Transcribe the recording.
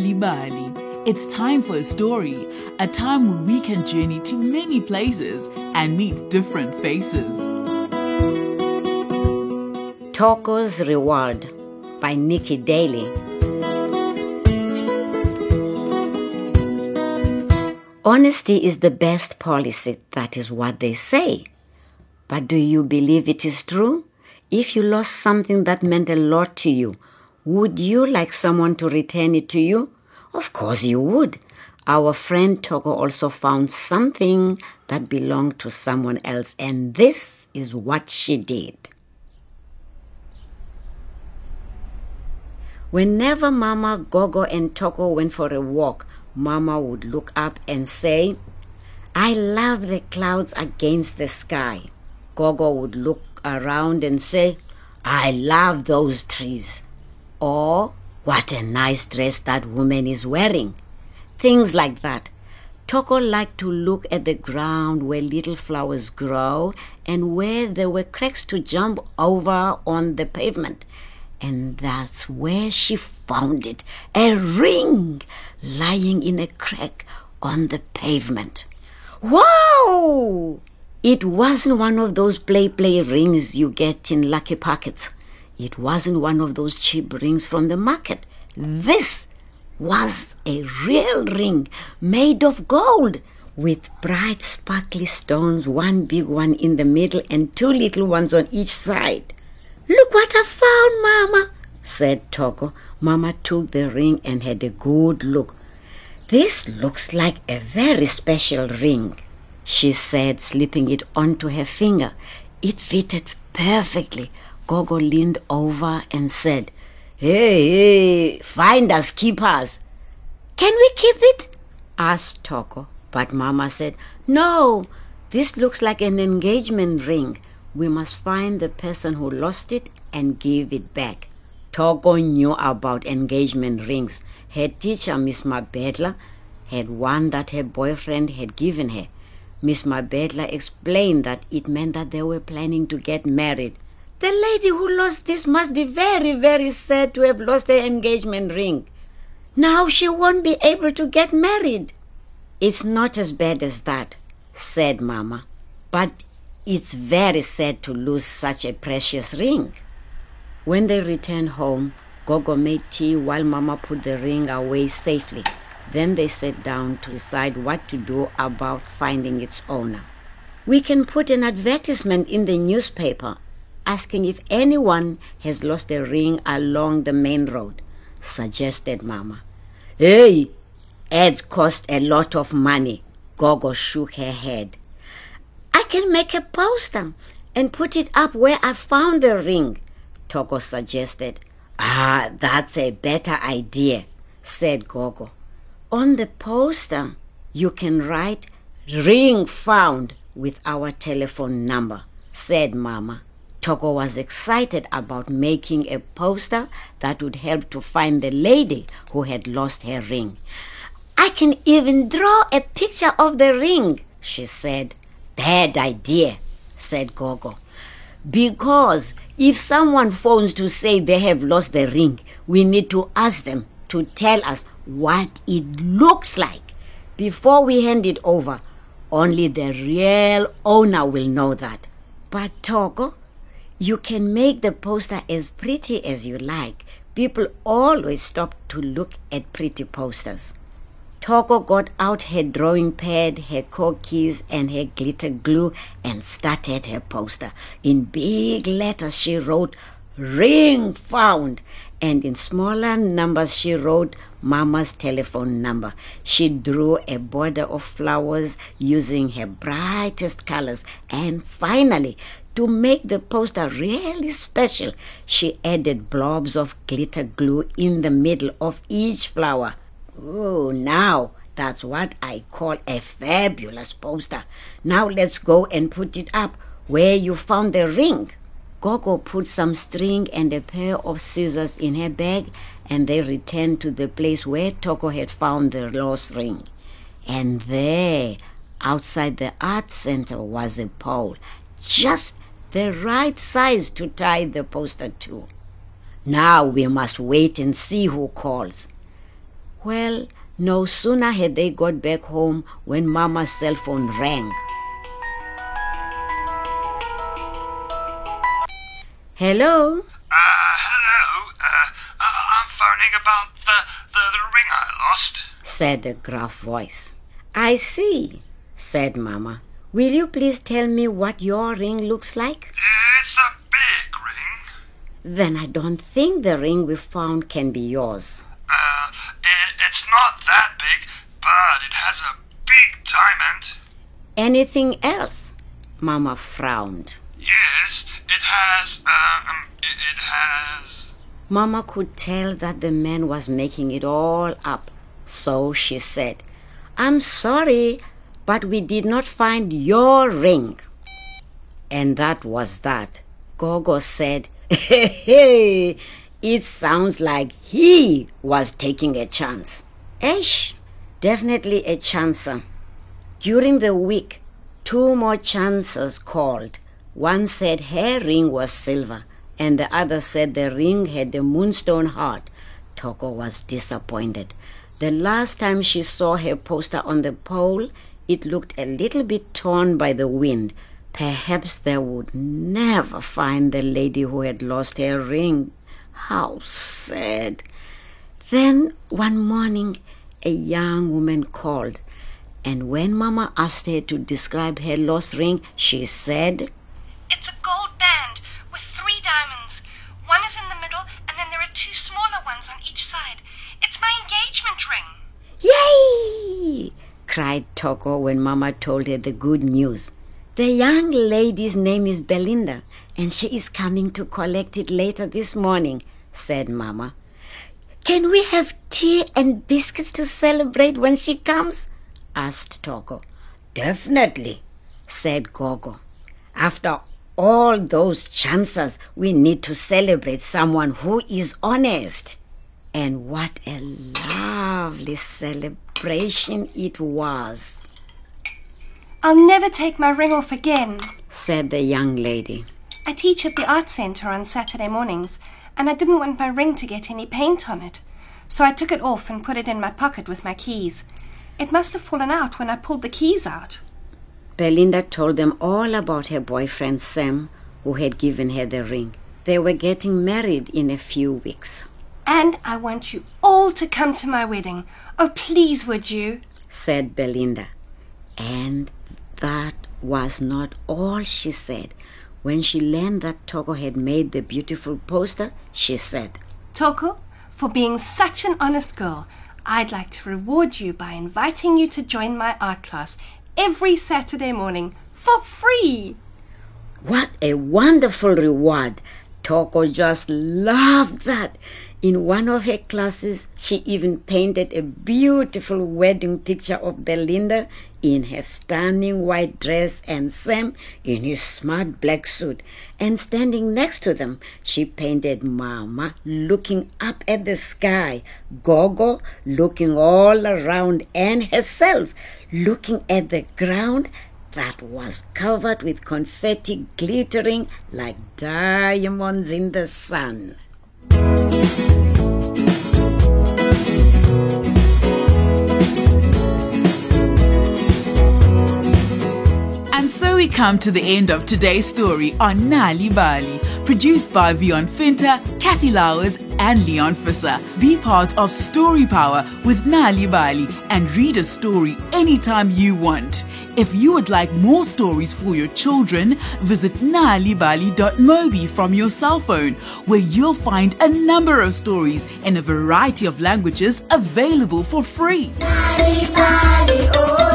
It's time for a story, a time where we can journey to many places and meet different faces. Thoko's Reward by Niki Daly. Honesty is the best policy, that is what they say. But do you believe it is true? If you lost something that meant a lot to you, would you like someone to return it to you? Of course you would. Our friend Thoko also found something that belonged to someone else, and this is what she did. Whenever Mama, Gogo, and Thoko went for a walk, Mama would look up and say, I love the clouds against the sky. Gogo would look around and say, I love those trees. Or, what a nice dress that woman is wearing. Things like that. Thoko liked to look at the ground where little flowers grow and where there were cracks to jump over on the pavement. And that's where she found it a ring lying in a crack on the pavement. Wow! It wasn't one of those play play rings you get in lucky pockets. It wasn't one of those cheap rings from the market. This was a real ring made of gold with bright sparkly stones, one big one in the middle and two little ones on each side. Look what I found, Mama, said Thoko. Mama took the ring and had a good look. This looks like a very special ring, she said, slipping it onto her finger. It fitted perfectly. Gogo leaned over and said, Hey, hey, find us keepers. Can we keep it? asked Thoko. But Mama said, No, this looks like an engagement ring. We must find the person who lost it and give it back. Thoko knew about engagement rings. Her teacher, Miss Mabedla, had one that her boyfriend had given her. Miss Mabedla explained that it meant that they were planning to get married. The lady who lost this must be very, very sad to have lost her engagement ring. Now she won't be able to get married. It's not as bad as that, said Mama, but it's very sad to lose such a precious ring. When they returned home, Gogo made tea while Mama put the ring away safely. Then they sat down to decide what to do about finding its owner. We can put an advertisement in the newspaper asking if anyone has lost a ring along the main road, suggested Mama. Hey, ads cost a lot of money. Gogo shook her head. I can make a poster and put it up where I found the ring, Thoko suggested. Ah, that's a better idea, said Gogo. On the poster, you can write ring found with our telephone number, said Mama. Thoko was excited about making a poster that would help to find the lady who had lost her ring. I can even draw a picture of the ring, she said. Bad idea, said Gogo. Because if someone phones to say they have lost the ring, we need to ask them to tell us what it looks like before we hand it over. Only the real owner will know that. But Thoko, you can make the poster as pretty as you like. People always stop to look at pretty posters. Thoko got out her drawing pad, her kokis, and her glitter glue and started her poster. In big letters, she wrote, Ring found. And in smaller numbers, she wrote Mama's telephone number. She drew a border of flowers using her brightest colors. And finally, to make the poster really special, she added blobs of glitter glue in the middle of each flower. Oh, now that's what I call a fabulous poster. Now let's go and put it up where you found the ring. Gogo put some string and a pair of scissors in her bag, and they returned to the place where Thoko had found the lost ring. And there, outside the art center, was a pole, just the right size to tie the poster to. Now we must wait and see who calls. Well, no sooner had they got back home when Mama's cell phone rang. Hello? Uh, hello. Uh, I'm phoning about the, the, the ring I lost, said a gruff voice. I see, said Mama. Will you please tell me what your ring looks like? It's a big ring. Then I don't think the ring we found can be yours. Uh, it, it's not that big, but it has a big diamond. Anything else? Mama frowned. Yes, it has, um, it, it has. Mama could tell that the man was making it all up, so she said, I'm sorry, but we did not find your ring. And that was that. Gogo said, Hey, it sounds like he was taking a chance. Esh, definitely a chancer. During the week, two more chancers called. One said her ring was silver, and the other said the ring had a moonstone heart. Thoko was disappointed. The last time she saw her poster on the pole, it looked a little bit torn by the wind. Perhaps they would never find the lady who had lost her ring. How sad. Then one morning, a young woman called, and when Mama asked her to describe her lost ring, she said, It's a gold band with three diamonds. One is in the middle, and then there are two smaller ones on each side. It's my engagement ring. Yay! Cried Thoko when Mama told her the good news. The young lady's name is Belinda, and she is coming to collect it later this morning, said Mama. Can we have tea and biscuits to celebrate when she comes? asked Thoko. Definitely, said Gogo. After all those chances, we need to celebrate someone who is honest. And what a lovely celebration it was, I'll never take my ring off again. said the young lady. I teach at the art center on Saturday mornings, and I didn't want my ring to get any paint on it. So I took it off and put it in my pocket with my keys. It must have fallen out when I pulled the keys out. Belinda told them all about her boyfriend Sam, who had given her the ring. They were getting married in a few weeks. And I want you all to come to my wedding. Oh, please, would you? said Belinda. And that was not all she said. When she learned that Thoko had made the beautiful poster, she said, Thoko, for being such an honest girl, I'd like to reward you by inviting you to join my art class every Saturday morning for free. What a wonderful reward! Thoko just loved that. In one of her classes, she even painted a beautiful wedding picture of Belinda in her stunning white dress and Sam in his smart black suit. And standing next to them, she painted Mama looking up at the sky, Gogo looking all around, and herself looking at the ground that was covered with confetti glittering like diamonds in the sun. And so we come to the end of today's story on Nal'ibali, produced by Vion Finter, Cassie Lowers, and Leon Fisser. Be part of Story Power with Nal'ibali and read a story anytime you want. If you would like more stories for your children, visit nalibali.mobi from your cell phone, where you'll find a number of stories in a variety of languages available for free. Bali, Bali, oh.